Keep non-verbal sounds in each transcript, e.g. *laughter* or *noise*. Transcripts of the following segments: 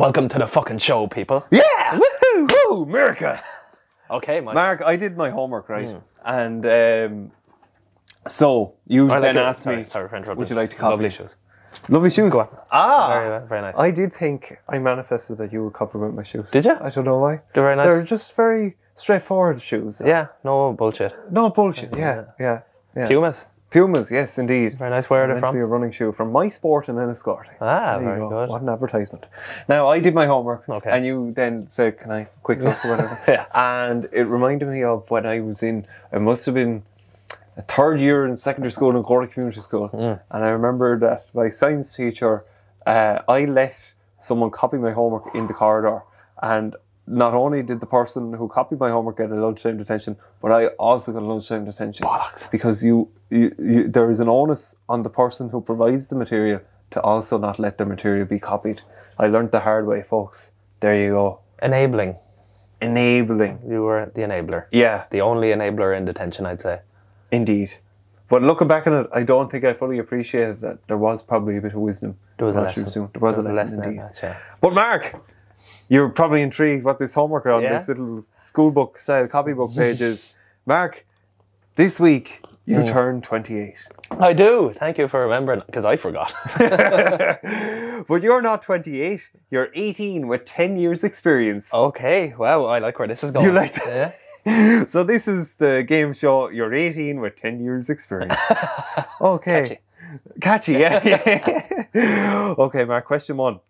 Welcome to the fucking show, people. Yeah! Woohoo! Woo! America! Okay, Mike. Marc, I did my homework, right? And um, so you like then your- asked sorry, me, sorry for interrupting. would you like to copy? Lovely shoes. Lovely shoes. Ah! Very, very nice. I did think I manifested that you would compliment my shoes. Did you? I don't know why. They're very nice. They're just very straightforward shoes. yeah, no bullshit. No bullshit. Yeah, yeah, yeah. Pumas. Pumas, yes, indeed. Very nice. Where are they to be from? a running shoe from my sport and Enniscorthy. Ah, There very go. good. What an advertisement. Now, I did my homework. Okay. And you then said, Can I quick look or whatever? *laughs* Yeah. And it reminded me of when I was in, it must have been a third year in secondary school in Cork Community School. Mm. And I remember that my science teacher, uh, I let someone copy my homework in the corridor. And not only did the person who copied my homework get a lunchtime detention, but I also got a lunchtime detention. Bollocks. Because you, you, you, there is an onus on the person who provides the material to also not let the material be copied. I learned the hard way, folks. There you go. Enabling. Enabling. You were the enabler. Yeah, The only enabler in detention, I'd say. indeed. But looking back on it, I don't think I fully appreciated that there was probably a bit of wisdom. There was a in what she lesson. There was a There lesson, in indeed. that, yeah. But Marc, you're probably intrigued what this homework on Yeah. this little school book style copybook page is. *laughs* Marc, this week you Mm. turn 28. I do. Thank you for remembering, because I forgot. *laughs* *laughs* but you're not 28, you're 18 with 10 years experience. okay. Wow. I like where this is going. You like that? Yeah. So this is the game show. You're 18 with 10 years experience. Okay. Catchy. Catchy, yeah. yeah. okay, Marc, question one.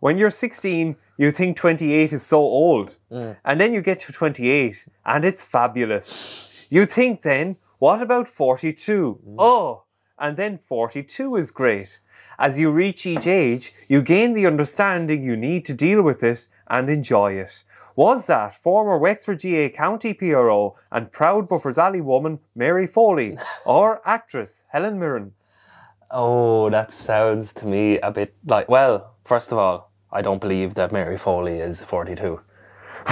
When you're 16, you think 28 is so old. Mm. And then you get to 28 and it's fabulous. You think then, what about 42? Mm. Oh, and then 42 is great. As you reach each age, you gain the understanding you need to deal with it and enjoy it. Was that former Wexford GA County PRO and proud Buffers Alley woman Mary Foley *laughs* or actress Helen Mirren? Oh, that sounds to me a bit like. Well, first of all, I don't believe that Mary Foley is 42. *laughs*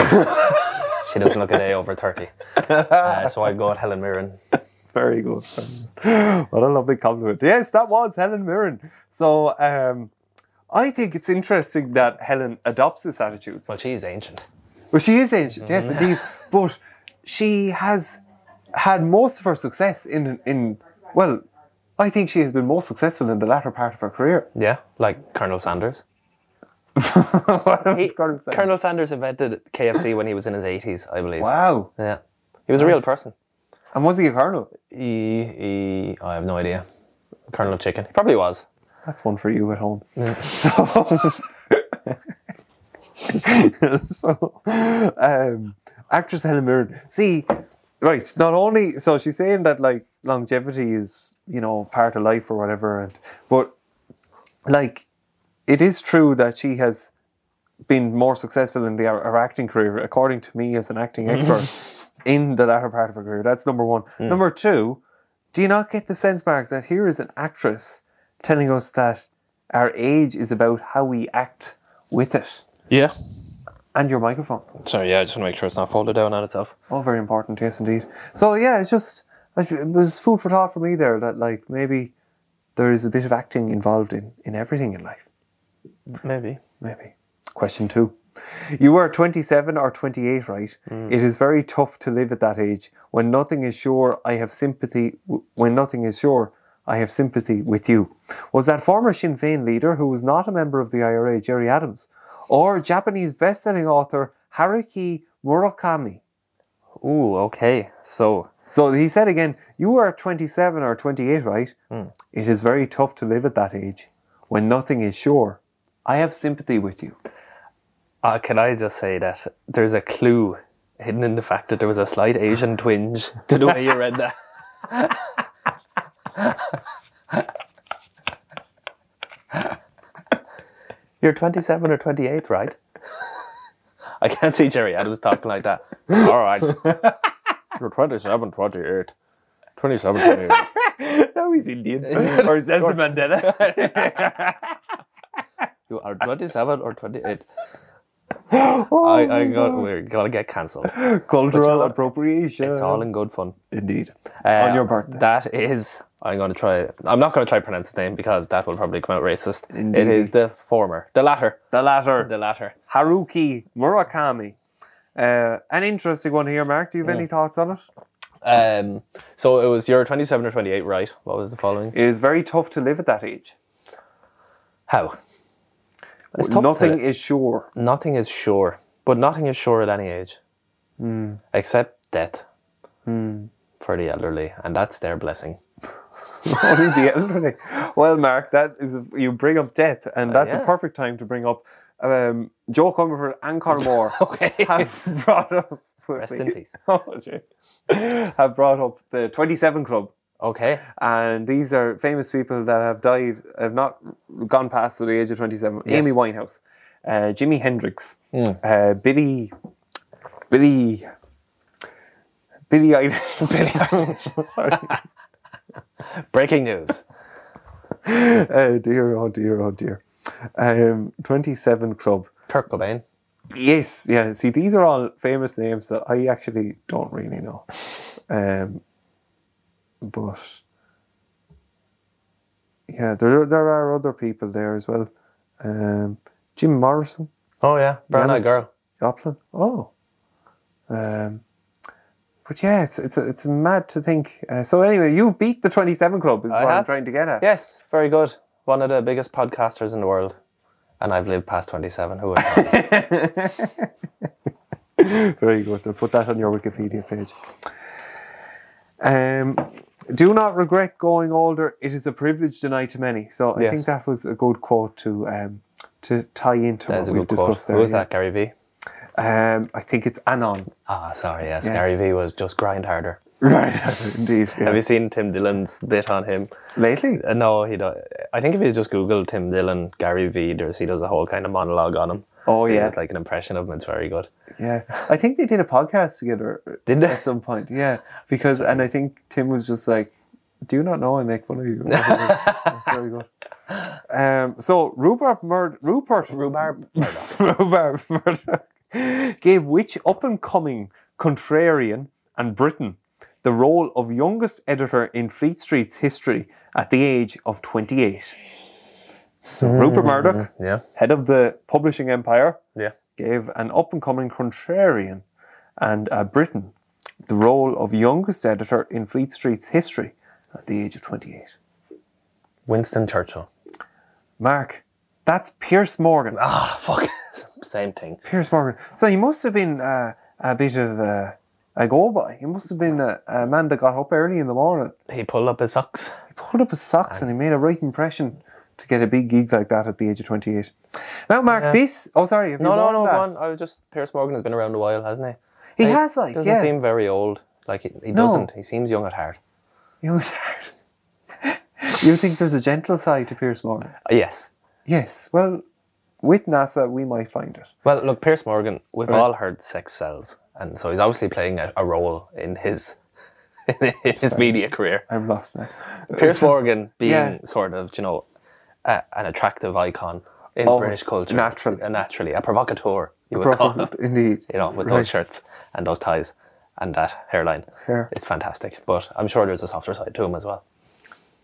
she doesn't look a day over 30. Uh, so I'd go with Helen Mirren. Very good. what a lovely compliment. Yes, that was Helen Mirren. So um, I think it's interesting that Helen adopts this attitude. Well, she is ancient. Well, she is ancient, yes, indeed. But she has had most of her success in in well, I think she has been most successful in the latter part of her career. *laughs* Yeah, like Colonel Sanders. what He- Colonel Sanders? Colonel Sanders invented KFC when he was in his 80s, I believe. Wow. Yeah. He was a real person. And was he a colonel? He, he, I have no idea. Colonel of Chicken. He probably was. That's one for you at home. *laughs* *laughs* So, so um, actress Helen Mirren. See, right? Not only so she's saying that like longevity is you know part of life or whatever, and but like it is true that she has been more successful in the her acting career, according to me as an acting mm-hmm. expert, in the latter part of her career. That's number one. Mm. Number two, do you not get the sense, Marc, that here is an actress telling us that our age is about how we act with it Yeah. and your microphone? Sorry, yeah, I just want to make sure it's not folded down on itself. Oh, very important, yes, indeed. So yeah, it's just it was food for thought for me there that like maybe there is a bit of acting involved in in everything in life. Maybe. Maybe. Question two. You are 27 or 28, right? Mm. It is very tough to live at that age. When nothing is sure, I have sympathy. When nothing is sure, I have sympathy with you. Was that former Sinn Féin leader who was not a member of the IRA, Gerry Adams, or Japanese best-selling author Haruki Murakami? Ooh, okay. So, So he said again, you are 27 or 28, right? It is very tough to live at that age. When nothing is sure, I have sympathy with you. uh, can I just say that there's a clue hidden in the fact that there was a slight Asian *laughs* twinge to the way you read that? You're 27 or 28, right? *laughs* I can't see Gerry Adams talking like that. All right. *laughs* You're 27, 28. 27, 28. *laughs* no, he's Indian. *laughs* or is Nelson Mandela? *laughs* You are 27 or 28. I, I got, we're gonna get cancelled. Cultural appropriation. It's all in good fun. Indeed. Uh, On your birthday. That is I'm going to try. I'm not going to try to pronounce his name because that will probably come out racist. It Indeed. is the former, the latter, The latter. the latter. Haruki Murakami. Uh, an interesting one here, Marc. Do you have any thoughts on it? Um, so it was your 27 or 28, right? What was the following? It is very tough to live at that age. How? Nothing to- is sure. nothing is sure, but nothing is sure at any age, except death for the elderly, and that's their blessing. *laughs* Only the elderly. Well, Marc, that is you bring up death, and that's yeah. a perfect time to bring up um, Joe Comerford and Conor *laughs* Moore Okay. have brought up. *laughs* Rest in peace. *laughs* Oh, have brought up the 27 Club. Okay. And these are famous people that have died, have not gone past the age of 27. Amy Winehouse, uh, Jimi Hendrix, Hmm. uh, Billy, Billy, Billy Eilish. Billy Eilish. Sorry. Breaking news. oh dear, oh dear, oh dear. Um, 27 Club. Kurt Cobain. Yes, yeah. See, these are all famous names that I actually don't really know. Um, but yeah, there there are other people there as well. Um, Jim Morrison, Oh yeah, brown eyed girl. Joplin. Oh, um, but yeah, it's it's it's mad to think. Uh, so anyway, you've beat the Twenty Seven Club. Is I what I'm trying to get at. Yes, very good. One of the biggest podcasters in the world, and I've lived past twenty-seven. Who would? *laughs* Very good. They'll put that on your Wikipedia page. Um, do not regret going older. It is a privilege denied to many. So I Yes. think that was a good quote to um, to tie into That what we've discussed there. Who was yeah. that? Gary V. Um, I think it's Anon. Ah, sorry. Yes, Yes. Gary V was just grind harder. Right, *laughs* indeed. yeah. Have you seen Tim Dillon's bit on him? Lately? Uh, no, he. Do- I think if you just Google Tim Dillon, Gary V, there's he does a whole kind of monologue on him. Oh, yeah. like an impression of him. It's very good. Yeah. I think they did a podcast together Did they? at some point. Yeah. Because, and I think Tim was just like, do you not know I make fun of you? *laughs* That's very good. Um, so Rupert Murd- Rupert Rhubarb. *laughs* Rhubarb Murdoch gave which up and coming contrarian and Britain the role of youngest editor in Fleet Street's history at the age of 28. So Rupert Murdoch, Yeah. head of the publishing empire, Yeah. gave an up and coming contrarian and uh, Britain the role of youngest editor in Fleet Street's history at the age of 28. Winston Churchill. Marc, that's Piers Morgan. Ah, fuck. *laughs* Same thing. Piers Morgan. So he must have been uh, a bit of uh, a go by. He must have been a, a man that got up early in the morning. He pulled up his socks. He pulled up his socks and he made a right impression to get a big gig like that at the age of 28. Now, Marc, Yeah. this. Oh, sorry. No, no, no, go. I was just Piers Morgan has been around a while, hasn't he? He has, like, doesn't yeah. seem very old. Like he, he No. doesn't. He seems young at heart. Young at heart. *laughs* you think there's a gentle side to Piers Morgan? Uh, yes. Yes. Well, with NASA, we might find it. Well, look, Piers Morgan. We've Right. all heard sex sells, and so he's obviously playing a, a role in his *laughs* in his media career. I'm lost now. Piers Morgan being Yeah. sort of, you know, a, an attractive icon in Oh, British culture, naturally. uh, naturally, a provocateur. You would call him, *laughs* indeed. you know, with Right. those shirts and those ties and that hairline. Hair. It's fantastic, but I'm sure there's a softer side to him as well.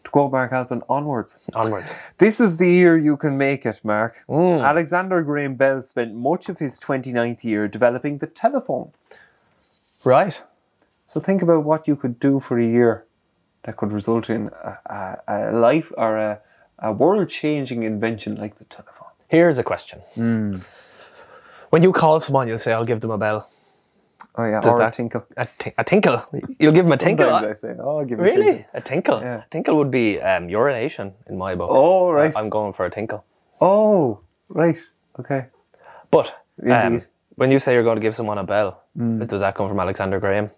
To quote Mark Alpin, onwards. Onwards. This is the year you can make it, Marc. Mm. Alexander Graham Bell spent much of his 29th year developing the telephone. Right. So think about what you could do for a year that could result in a, a, a life or a, a world changing invention like the telephone. Here's a question. Hmm. When you call someone, you'll say, I'll give them a bell. Oh, yeah, Does or that- a tinkle. A, tinkle. You'll give them a tinkle. I say, oh, I'll give you a Really? tinkle. A tinkle? Yeah. A tinkle would be um, urination in my book. Oh, right. I'm going for a tinkle. Oh, right. Okay. But um, Indeed. When you say you're going to give someone a bell, Hmm. does that come from Alexander Graham?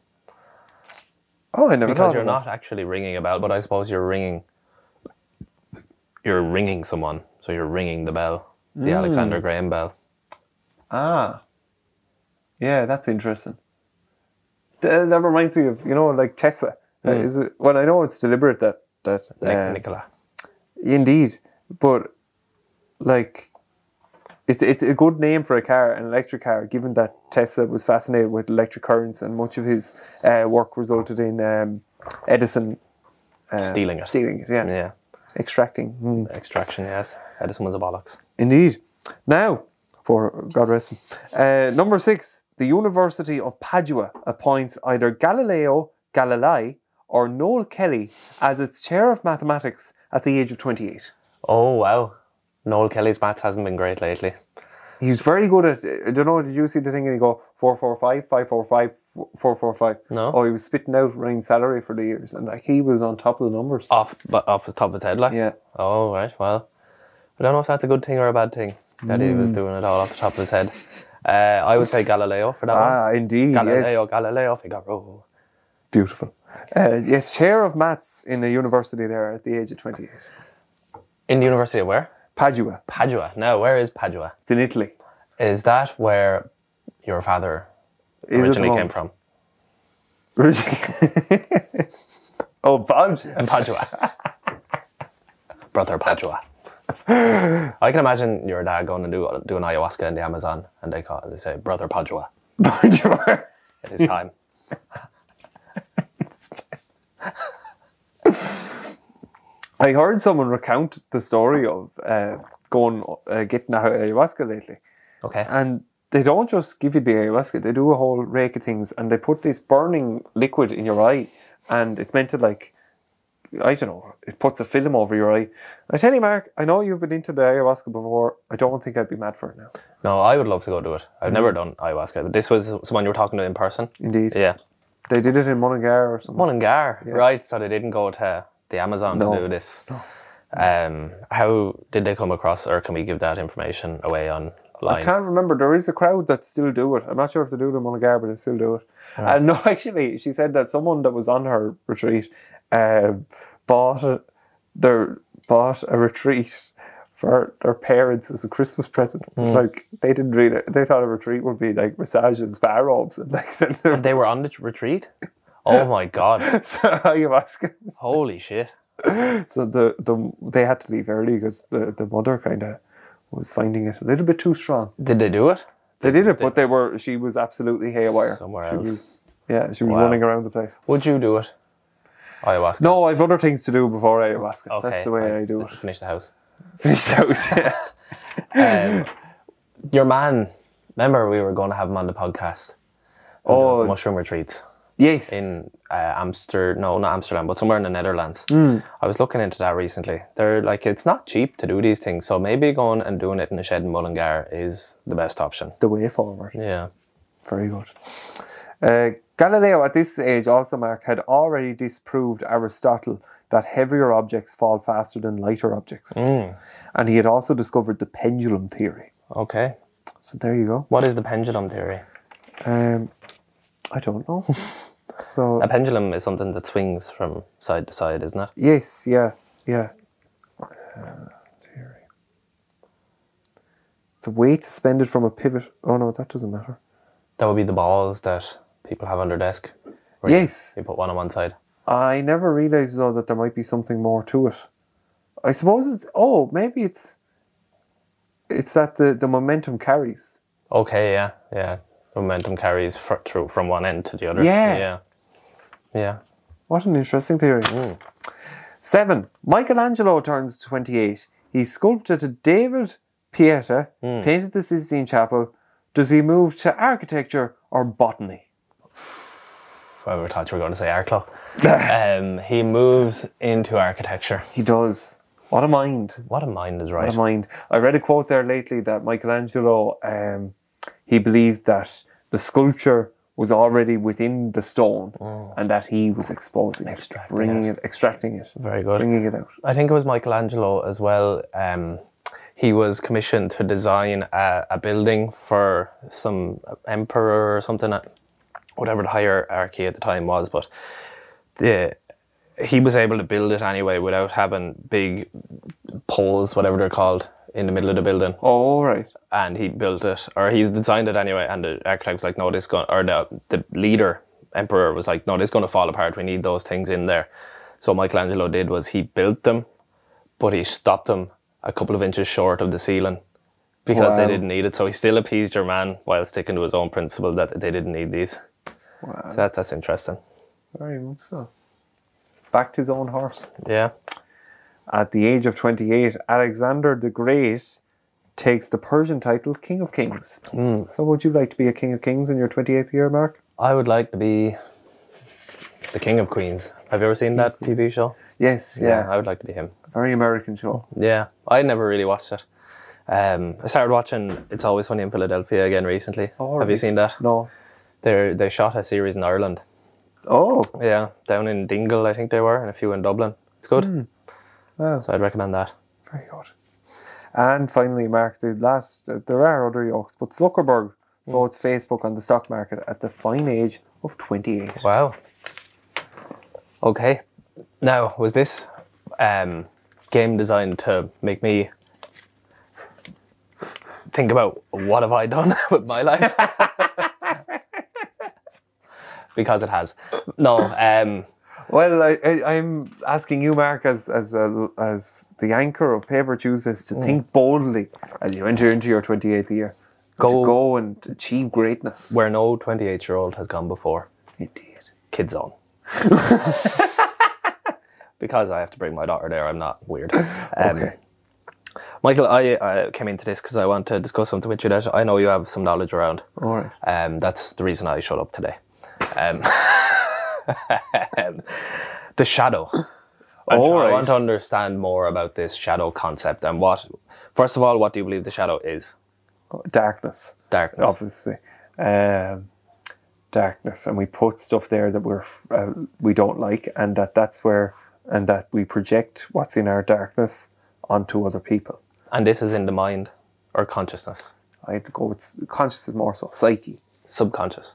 Oh, I never Because you're not actually ringing a bell, but I suppose you're ringing. You're ringing someone, so you're ringing the bell, the Hmm. Alexander Graham bell. Ah. Yeah, that's interesting. Th- That reminds me of, you know, like Tesla. Uh, is it, well, I know it's deliberate that, that Like uh, Nikola. Indeed, but like it's it's a good name for a car, an electric car, given that Tesla was fascinated with electric currents and much of his uh, work resulted in um, Edison uh, Stealing it. Stealing it, yeah. Yeah. Extracting. mm. Extraction, yes. Edison was a bollocks. Indeed. Now, for God rest him. Uh, number six, the University of Padua appoints either Galileo Galilei or Noel Kelly as its chair of mathematics at the age of 28. Oh, wow. Noel Kelly's maths hasn't been great lately. He's very good at, I don't know, did you see the thing and he go 445, 545, 445? No. Oh, he was spitting out Ryan's salary for the years and like he was on top of the numbers. Off, but off the top of his head, like? Yeah. Oh, right. Well, I don't know if that's a good thing or a bad thing that he Hmm. was doing it all off the top of his head. Uh, I would say Galileo for that one. Ah, indeed. Galileo, yes. Galileo Figaro. Beautiful. Uh, yes, chair of maths in a university there at the age of 28. In the University of where? Padua. Padua. Now, where is Padua? It's in Italy. Is that where your father Is it originally the came from? *laughs* oh, Padua. In Padua. Brother Padua. I can imagine your dad going to do do an ayahuasca in the Amazon, and they call they say Brother Padua. *laughs* Padua. It is time. I heard someone recount the story of uh, going uh, getting a ayahuasca lately, Okay. and they don't just give you the ayahuasca; they do a whole rake of things, and they put this burning liquid in your eye, and it's meant to like. I don't know. It puts a film over your eye. I tell you, Mark. I know you've been into the ayahuasca before. I don't think I'd be mad for it now. No, I would love to go do it. I've Mm. never done ayahuasca, but this was someone you were talking to in person. Indeed, Yeah. they did it in Mullingar or something. Mullingar, right? So they didn't go to the Amazon No. to do this. Um, how did they come across, or can we give that information away online? I can't remember. There is a crowd that still do it. I'm not sure if they do it in Mullingar, but they still do it. Uh, no, *laughs* actually, she said that someone that was on her retreat um, bought a, their bought a retreat for their parents as a Christmas present. Like they didn't really. They thought a retreat would be like massages, and spa robes and like then *laughs* They were on the retreat. Oh my god! *laughs* so ayahuasca. Holy shit! So the the they had to leave early because the the mother kind of was finding it a little bit too strong. Did they do it? They did it, but they were. She was absolutely haywire. Somewhere she else. Was, yeah, she was Wow. running around the place. Would you do it? Ayahuasca. No, I've other things to do before ayahuasca. Okay, That's the way. I do it. Finish the house. Finish the house. Yeah. *laughs* Um, your man. Remember, we were going to have him on the podcast. Oh, mushroom retreats yes. in uh, Amsterdam. No, not Amsterdam, but somewhere in the Netherlands. Hmm. I was looking into that recently. They're like, it's not cheap to do these things, so maybe going and doing it in a shed in Mullingar is the best option. the way forward. Yeah. Very good. Uh, Galileo, at this age, also Marc had already disproved Aristotle that heavier objects fall faster than lighter objects, Hmm. and he had also discovered the pendulum theory. Okay. So there you go. What is the pendulum theory? Um, I don't know. *laughs* so A pendulum is something that swings from side to side, isn't it? Yes, yeah, yeah. It's a weight suspended from a pivot. Oh no, that doesn't matter. That would be the balls that people have on their desk. where you- Yes, You put one on one side. I never realized though that there might be something more to it. I suppose it's. Oh, maybe it's. It's that the the momentum carries. Okay, yeah, yeah. The momentum carries fr- through from one end to the other. Yeah. Yeah. Yeah. What an interesting theory. Seven. Michelangelo turns 28. He sculpted a David Pieta, painted the Sistine Chapel. Does he move to architecture or botany? *sighs* I would thought you were going to say art club. *laughs* um, he moves into architecture. He does. What a mind. What a mind is right. What a mind. I read a quote there lately that Michelangelo, um, he believed that the sculpture was already within the stone and that he was exposing it, bringing it. it. extracting it, Very good. bringing it out. I think it was Michelangelo as well. Um, he was commissioned to design a, a building for some emperor or something, whatever the hierarchy at the time was. But the he was able to build it anyway without having big poles, whatever they're called, in the middle of the building. Oh, right. and he built it, or he's designed it anyway. And the architect was like, "No, this going," or the the leader emperor was like, "No, this going to fall apart. We need those things in there." So Michelangelo did was he built them, but he stopped them a couple of inches short of the ceiling because they didn't need it. So he still appeased your man while sticking to his own principle that they didn't need these. Wow. So that, that's interesting. Very much so. Backed his own horse. Yeah. At the age of 28, Alexander the Great takes the Persian title King of Kings. So, would you like to be a King of Kings in your 28th year, Marc? I would like to be the King of Queens. Have you ever seen that TV show? Yes, yeah. I would like to be him. Very American show. Yeah, I never really watched it. Um, I started watching It's Always Funny in Philadelphia again recently. Oh, Have you seen that? No. They they shot a series in Ireland. Oh, Yeah, down in Dingle, I think they were, and a few in Dublin. It's good. Wow. So I'd recommend that. Very good. And finally, Marc, the last, uh, there are other yokes, but Zuckerberg floats Facebook on the stock market at the fine age of 28. Wow. Okay. Now, was this um, game designed to make me think about what have I done *laughs* with my life? *laughs* because it has. No, um, Well, I, I, I'm asking you, Marc, as as a, as the anchor of Paper Tuesdays, to think boldly as you enter into your 28th year. Go- to go and achieve greatness. where no 28 year old has gone before. Indeed. Kids on. *laughs* because I have to bring my daughter there, I'm not weird. Um, Okay. Michael, I uh, came into this because I want to discuss something with you that I know you have some knowledge around. All right. Um, that's the reason I showed up today. *laughs* Um, the shadow. I, All I want to understand more about this shadow concept and what. First of all, what do you believe the shadow is? Darkness. Darkness. obviously. Um, darkness, and we put stuff there that we're uh, we don't like, and that that's where, and that we project what's in our darkness onto other people. And this is in the mind or consciousness, I'd go with conscious is more so psyche, subconscious.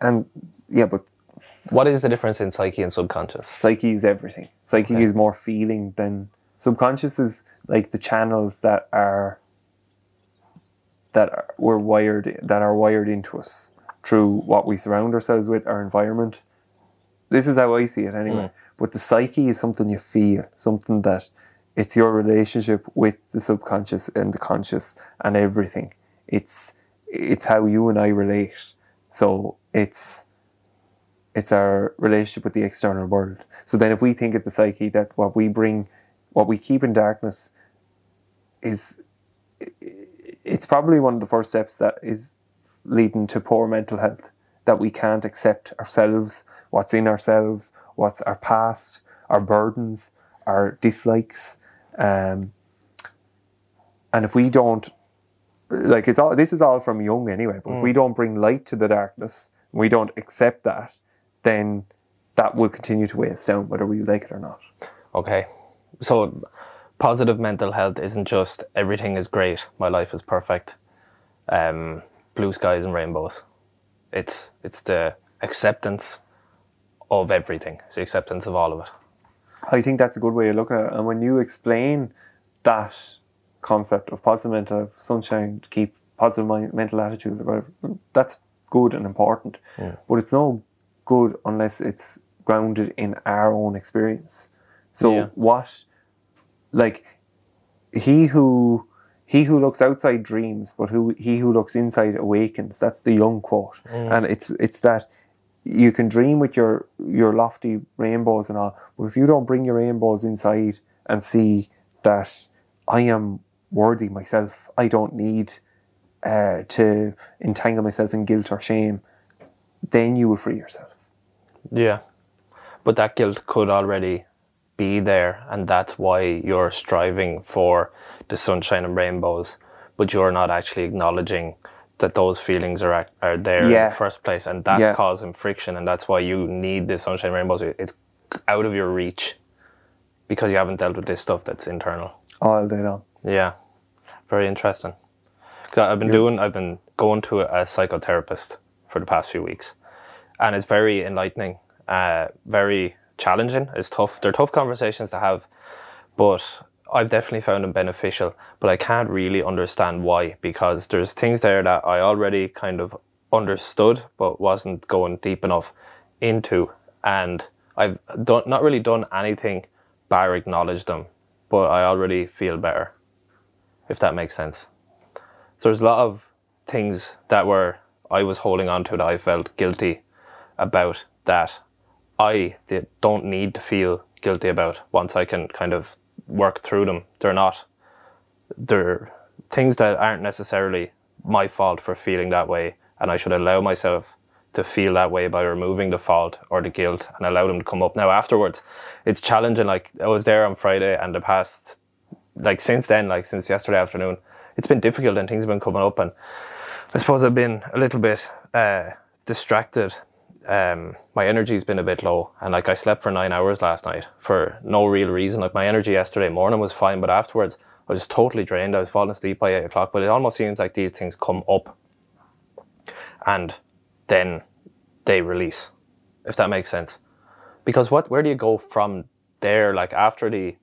And yeah, but What is the difference in psyche and subconscious? psyche is everything. Psyche Okay. is more feeling than subconscious is like the channels that are that are, were wired that are wired into us through what we surround ourselves with, our environment. This is how I see it anyway. Hmm. But the psyche is something you feel, something that it's your relationship with the subconscious and the conscious and everything. It's it's how you and I relate. So it's it's our relationship with the external world. So then if we think of the psyche that what we bring what we keep in darkness is it's probably one of the first steps that is leading to poor mental health that we can't accept ourselves what's in ourselves what's our past our burdens our dislikes um, and if we don't like it's all this is all from young anyway but if we don't bring light to the darkness we don't accept that then that will continue to weigh us down whether we like it or not Okay. So, positive mental health isn't just everything is great, my life is perfect, um, blue skies and rainbows. It's it's the acceptance of everything. It's the acceptance of all of it. I think that's a good way of looking at it. And when you explain that concept of positive mental sunshine, keep positive mind, mental attitude, whatever, that's good and important. But it's no good unless it's grounded in our own experience. So Yeah. what, like, he who he who looks outside dreams, but who he who looks inside awakens. That's the Jung quote, mm. and it's it's that you can dream with your your lofty rainbows and all, but if you don't bring your rainbows inside and see that I am worthy myself, I don't need uh, to entangle myself in guilt or shame, then you will free yourself. Yeah. But that guilt could already be there, and that's why you're striving for the sunshine and rainbows, but you're not actually acknowledging that those feelings are are there in the first place, and that's Yeah. causing friction, and that's why you need the sunshine and rainbows. It's out of your reach because you haven't dealt with this stuff that's internal. All day long. Yeah, very interesting. I've been doing, I've been going to a, psychotherapist for the past few weeks, and it's very enlightening, uh, very challenging. It's tough. They're tough conversations to have, but I've definitely found them beneficial. But I can't really understand why because there's things there that I already kind of understood, but wasn't going deep enough into, and I've done not really done anything bar acknowledge them, but I already feel better if that makes sense. So there's a lot of things that were I was holding on to that I felt guilty about that I don't need to feel guilty about once I can kind of work through them. They're not, they're things that aren't necessarily my fault for feeling that way. And I should allow myself to feel that way by removing the fault or the guilt and allow them to come up. Now, afterwards, it's challenging. Like, I was there on Friday and the past, like, since then, like, since yesterday afternoon, it's been difficult and things have been coming up. And I suppose I've been a little bit uh, distracted. Um, my energy's been a bit low, and like I slept for nine hours last night for no real reason. Like my energy yesterday morning was fine, but afterwards I was totally drained. I was falling asleep by eight o'clock. But it almost seems like these things come up, and then they release, if that makes sense. Because what, where do you go from there? Like after the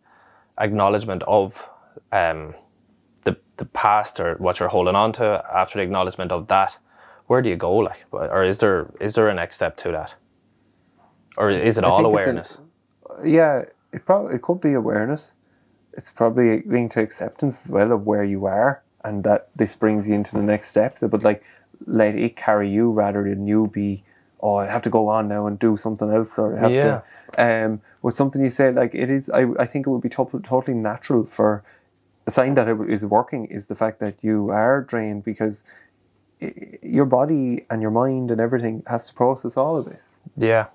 acknowledgement of um, the past or what you're holding on to, after the acknowledgement of that, where do you go? Like, or is there is there a next step to that, or is it all think it's an- awareness? yeah, it probably it could be awareness. It's probably linked to acceptance as well of where you are, and that this brings you into the next step. But like, let it carry you rather than you be. Oh, I have to go on now and do something else, or I have Yeah. to. Um, with something you said, like it is, I, I think it would be to- totally natural for a sign that it is working is the fact that you are drained because your body and your mind and everything has to process all of this. Yeah,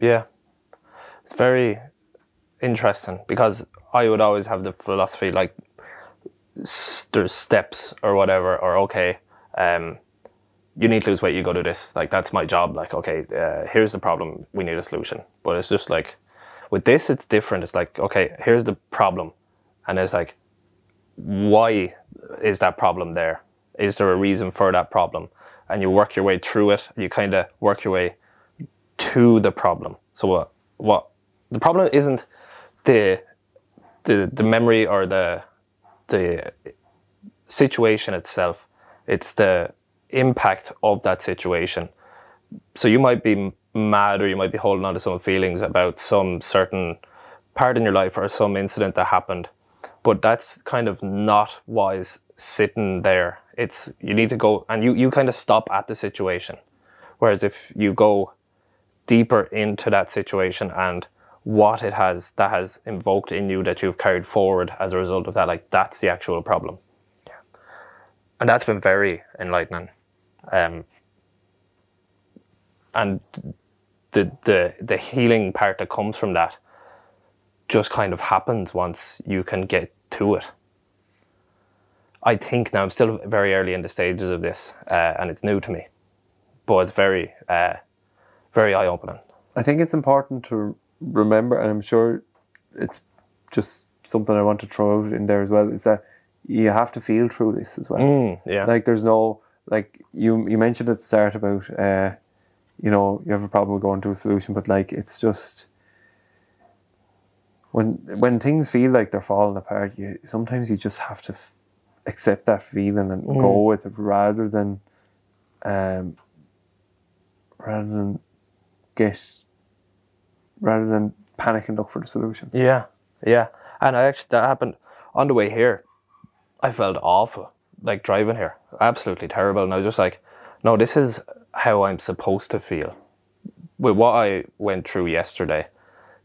yeah. It's very interesting because I would always have the philosophy like there's steps or whatever, or okay, um, you need to lose weight, you go do this. Like that's my job. Like okay, uh, here's the problem, we need a solution. But it's just like with this, it's different. It's like okay, here's the problem, and it's like why is that problem there? Is there a reason for that problem? And you work your way through it. You kind of work your way to the problem. So what? What the problem isn't the the the memory or the the situation itself. It's the impact of that situation. So you might be mad or you might be holding on to some feelings about some certain part in your life or some incident that happened. But that's kind of not wise sitting there. It's you need to go and you, you kind of stop at the situation. Whereas if you go deeper into that situation and what it has that has invoked in you that you've carried forward as a result of that, like that's the actual problem. And that's been very enlightening. Um, and the the the healing part that comes from that just kind of happens once you can get to it. I think now I'm still very early in the stages of this, uh, and it's new to me, but it's very, uh, very eye opening. I think it's important to remember, and I'm sure it's just something I want to throw out in there as well, is that you have to feel through this as well. Mm, yeah, Like there's no like you you mentioned at the start about uh, you know you have a problem with going to a solution, but like it's just when when things feel like they're falling apart, you sometimes you just have to f- accept that feeling and go with it rather than um rather than get rather than panic and look for the solution. yeah, yeah. And I actually that happened on the way here. I felt awful, like driving here, absolutely terrible. And I was just like, no, this is how I'm supposed to feel. With what I went through yesterday,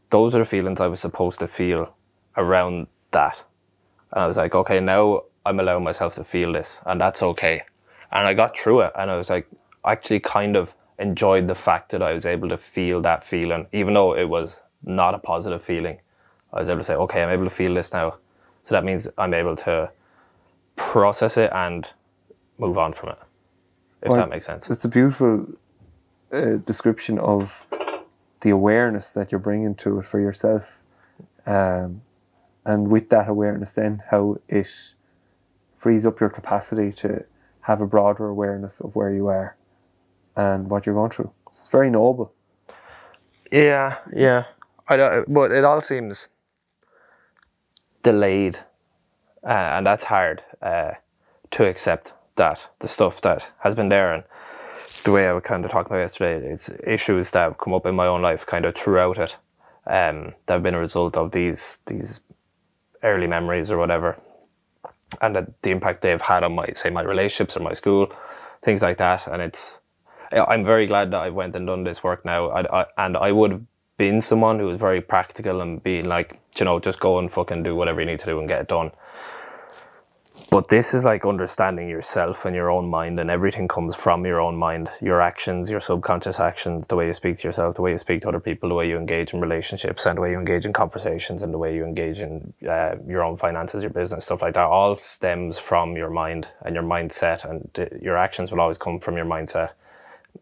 those are the feelings I was supposed to feel around that. And I was like, okay, now I'm allowing myself to feel this, and that's okay. And I got through it, and I was like, actually kind of enjoyed the fact that I was able to feel that feeling, even though it was not a positive feeling. I was able to say, okay, I'm able to feel this now. So that means I'm able to process it and move on from it, if Well, that makes sense. It's a beautiful uh, description of the awareness that you're bringing to it for yourself, um, and with that awareness, then how it frees up your capacity to have a broader awareness of where you are and what you're going through. It's very noble. Yeah, yeah. I don't, but it all seems delayed, uh, and that's hard uh, to accept. That the stuff that has been there, and the way I was kind of talking about yesterday, it's issues that have come up in my own life, kind of throughout it, um, that have been a result of these these early memories or whatever, and that the impact they've had on my say my relationships or my school, things like that, and it's I'm very glad that I went and done this work now. I, I, and I would have been someone who was very practical and being like, you know, just go and fucking do whatever you need to do and get it done. But this is like understanding yourself and your own mind, and everything comes from your own mind. Your actions, your subconscious actions, the way you speak to yourself, the way you speak to other people, the way you engage in relationships, and the way you engage in conversations, and the way you engage in uh, your own finances, your business, stuff like that, all stems from your mind and your mindset, and uh, your actions will always come from your mindset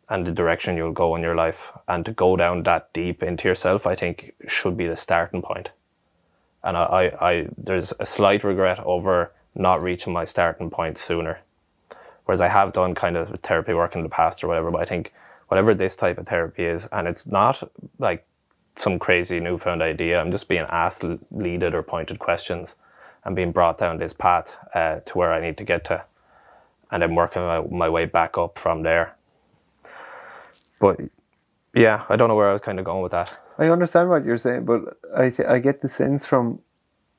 and the direction you'll go in your life. And to go down that deep into yourself, I think, should be the starting point. And I, I, I there's a slight regret over not reaching my starting point sooner. Whereas I have done kind of therapy work in the past or whatever, but I think whatever this type of therapy is, and it's not like some crazy newfound idea. I'm just being asked leaded or pointed questions and being brought down this path uh, to where I need to get to, and I'm working my, my way back up from there. But yeah, I don't know where I was kind of going with that. I understand what you're saying, but I th- I get the sense from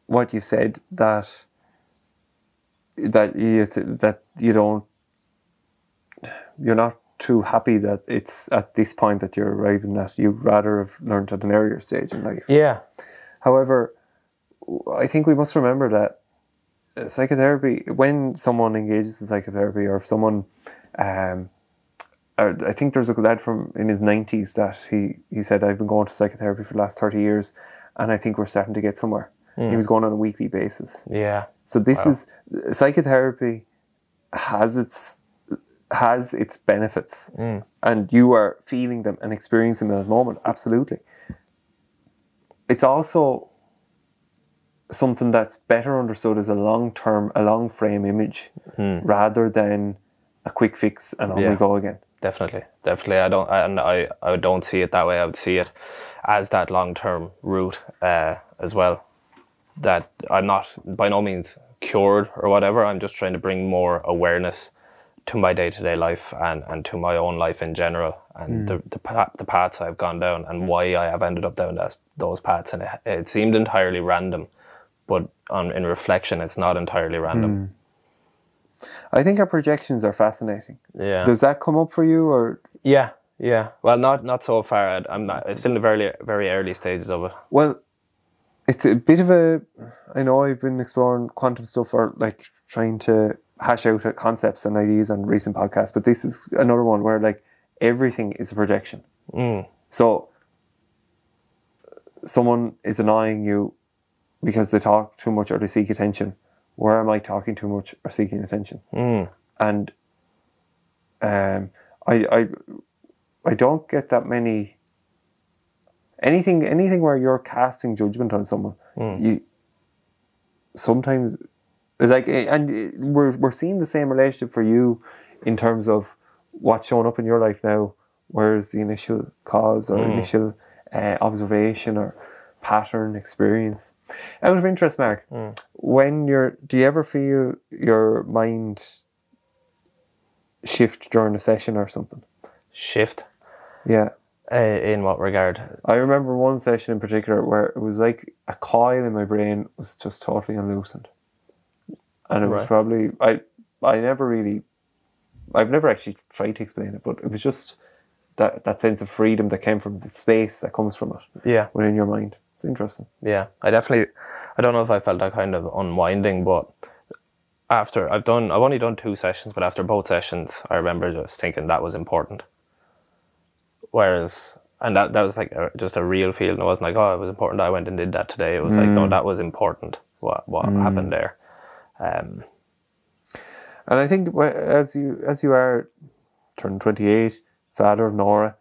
what you said that that you th- that you don't you're not too happy that it's at this point that you're arriving at. You'd rather have learned at an earlier stage in life. Yeah. However, I think we must remember that uh, psychotherapy, when someone engages in psychotherapy, or if someone, um, uh, I think there's a lad from in his nineties that he he said I've been going to psychotherapy for the last thirty years, and I think we're starting to get somewhere. He hmm. was going on a weekly basis. Yeah. So this is psychotherapy has its has its benefits, and you are feeling them and experiencing them at the moment. Absolutely. It's also something that's better understood as a long term, a long frame image, rather than a quick fix and on Yeah. we go again. Definitely, definitely. I don't, and I, I don't see it that way. I would see it as that long term route uh, as well. That I'm not by no means cured or whatever. I'm just trying to bring more awareness to my day to day life and, and to my own life in general, and mm. the the, pa- the paths I've gone down and why I have ended up down that, those paths. And it, it seemed entirely random, but on in reflection, it's not entirely random. Mm. I think our projections are fascinating. Yeah. Does that come up for you, or Yeah, yeah. Well, not not so far. I'm not. It's still in the very very early stages of it. Well, it's a bit of a. I know I've been exploring quantum stuff or like trying to hash out concepts and ideas on recent podcasts, but this is another one where like everything is a projection. So someone is annoying you because they talk too much or they seek attention. Where am I talking too much or seeking attention? And um, I, I, I don't get that many anything anything where you're casting judgment on someone you sometimes it's like eh, and eh, we're we're seeing the same relationship for you in terms of what's showing up in your life now. Where's the initial cause or initial uh, observation or pattern experience? Out of interest Marc when you're do you ever feel your mind shift during a session or something? Shift. yeah Uh, in what regard? I remember one session in particular where it was like a coil in my brain was just totally unloosened, and it was probably I I never really I've never actually tried to explain it, but it was just that that sense of freedom that came from the space that comes from it Yeah, within your mind. It's interesting. yeah. I definitely. I don't know if I felt that kind of unwinding, but after I've done, I've only done two sessions, but after both sessions, I remember just thinking that was important. Whereas, and that that was like a, just a real feeling. It wasn't like, oh, it was important. I went and did that today. It was like, no, that was important. What what happened there? Um, And I think as you as you are turning twenty eight, father of Nora,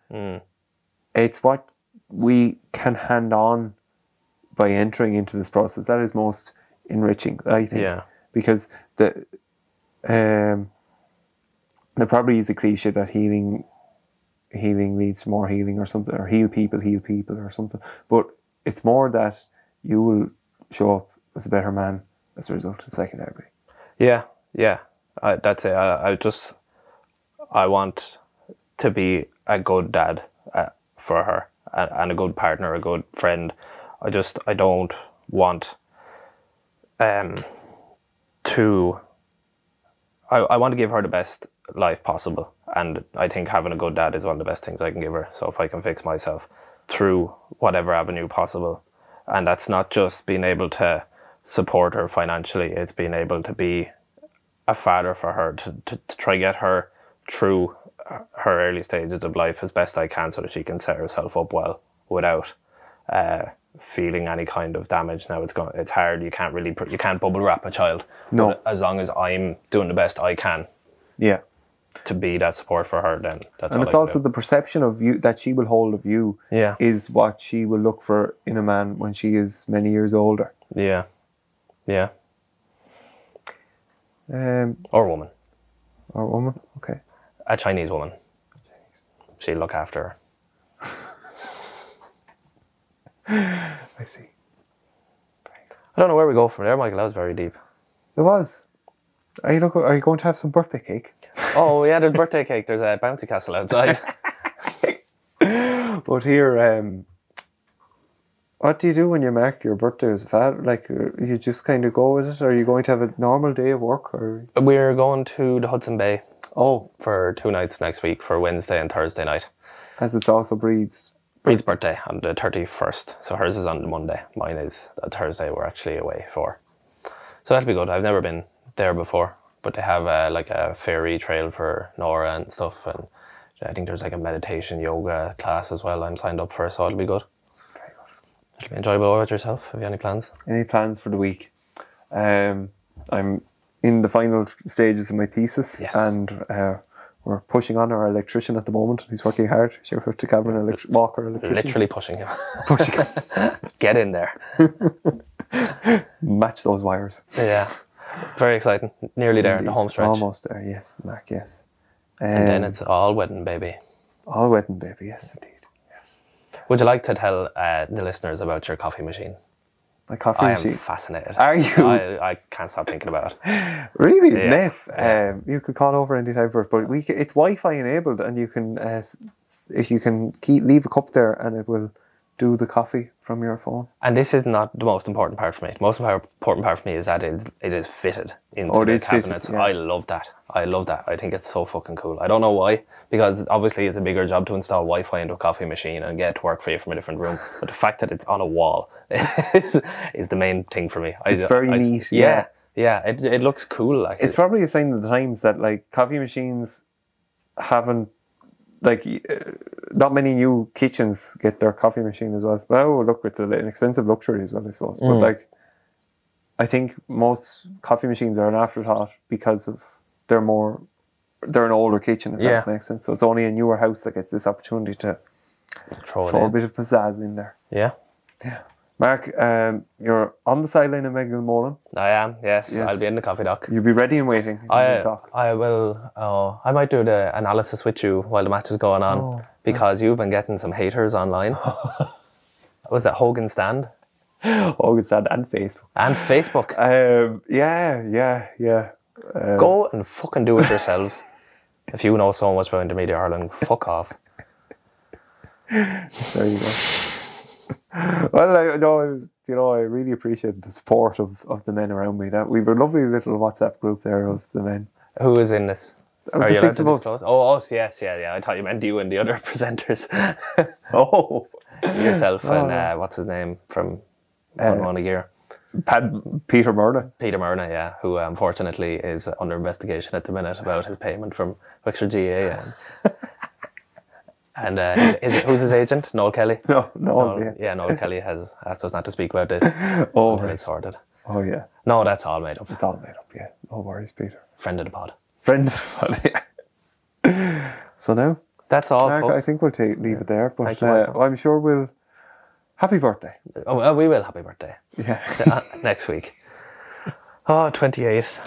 it's what we can hand on by entering into this process that is most enriching. I think. Yeah. Because the um, there probably is a cliche that healing healing leads to more healing or something, or heal people, heal people or something. But it's more that you will show up as a better man as a result of psychotherapy. Yeah, yeah, I, that's it. I, I just, I want to be a good dad uh, for her and, and a good partner, a good friend. I just, I don't want, um, to. I, I want to give her the best life possible. And I think having a good dad is one of the best things I can give her. So if I can fix myself through whatever avenue possible, and that's not just being able to support her financially, it's being able to be a father for her to, to, to try get her through her early stages of life as best I can so that she can set herself up well without uh, feeling any kind of damage. Now it's going, it's hard. You can't really, you can't bubble wrap a child. No. But as long as I'm doing the best I can Yeah. To be that support for her, then that's And all it's also do. the perception of you that she will hold of you Yeah. is what she will look for in a man when she is many years older. yeah, yeah, Um, or woman, or woman. Okay. a Chinese woman. She'll look after her. *laughs* I see. I don't know where we go from there, Michael. That was very deep. It was. Are you look, Are you going to have some birthday cake? *laughs* Oh yeah, there's birthday cake. There's a bouncy castle outside. *laughs* But here, um, what do you do when you mark your birthday as a fat? Like, uh, you just kind of go with it? Or are you going to have a normal day of work? Or We're going to the Hodson Bay oh, for two nights next week for Wednesday and Thursday night. as it's also breeds. Breed's birthday on the 31st. So hers is on the Monday. Mine is a Thursday we're actually away for. So that'll be good. I've never been there before, but they have uh, like a fairy trail for Nora and stuff. And I think there's like a meditation yoga class as well I'm signed up for, so it'll be good. It'll be enjoyable. What about yourself? Have you any plans? Any plans for the week? Um, I'm in the final stages of my thesis, Yes. and uh, we're pushing on our electrician at the moment. He's working hard. Shout out to Cameron Elect- Walker Electrician. Literally pushing him. *laughs* pushing, *laughs* Get in there. *laughs* match those wires. Yeah. Very exciting. Nearly there in the home stretch. Almost there. Yes, Marc. Yes. Um, And then it's all wedding, baby. all wedding, baby. Yes, indeed. Yes. Would you like to tell uh, the listeners about your coffee machine? My coffee I am fascinated. Are you? I, I can't stop thinking about it. *laughs* Really, Yeah, Neff. yeah. Um, you could call over anytime for it, but we it's Wi-Fi enabled, and you can uh, if you can keep, leave a cup there, and it will do the coffee from your phone. And this is not the most important part for me. The most important part for me is that it is, it is fitted into Oh, the is fitted, cabinets. yeah. I love that. I love that. I think it's so fucking cool. I don't know why, because obviously it's a bigger job to install Wi-Fi into a coffee machine and get it to work for you from a different room. *laughs* But the fact that it's on a wall *laughs* is, is the main thing for me. I, It's very I- neat, Yeah, yeah. It, it looks cool. Like It's probably a sign of the times that like coffee machines haven't like uh, not many new kitchens get their coffee machine as well. Well, look, it's an expensive luxury as well, I suppose. Mm. But like, I think most coffee machines are an afterthought because of they're more they're an older kitchen. If Yeah. that makes sense. So it's only a newer house that gets this opportunity to throw throw a bit of pizzazz in there. Yeah, Yeah. Marc, um, you're on the sideline of Megan Mullen. I am. Yes, Yes. I'll be in the coffee dock. You'll be ready and waiting. I. I will. Oh, I might do the analysis with you while the match is going on Oh, because you've been getting some haters online. *laughs* Was it Hogan Stand Hogan Stand and Facebook. and Facebook? Um, yeah, yeah, yeah. Um, Go and fucking do it yourselves. *laughs* if you know so much about Intermedia Ireland, fuck off. There you go. *laughs* well, I, it was, you know, I really appreciate the support of, of the men around me. That we were a lovely little WhatsApp group there of the men. Who is in this? Oh, Are the six of us. disclose? Oh, us, yes, yeah, yeah. I thought you meant you and the other *laughs* presenters. *laughs* Oh, Yourself and uh, what's his name from One One a Gear? Pat, Peter Murna. Peter Myrna, yeah, who unfortunately is under investigation at the minute about his payment from Wexford GA. And, uh, is, is, who's his agent? Noel Kelly? *laughs* No, no, Noel, yeah. yeah, Noel Kelly has asked us not to speak about this *laughs* Oh, right. it's sorted. oh, yeah. No, that's all made up. It's all made up. Yeah, no worries, Peter. Friend of the pod. Friends, *laughs* yeah. So now, That's all, Marc, I think we'll take, leave it there. But you, uh. I'm sure we'll. Happy birthday. Oh, we will. Happy birthday. Yeah. Uh, next week. Oh, 28.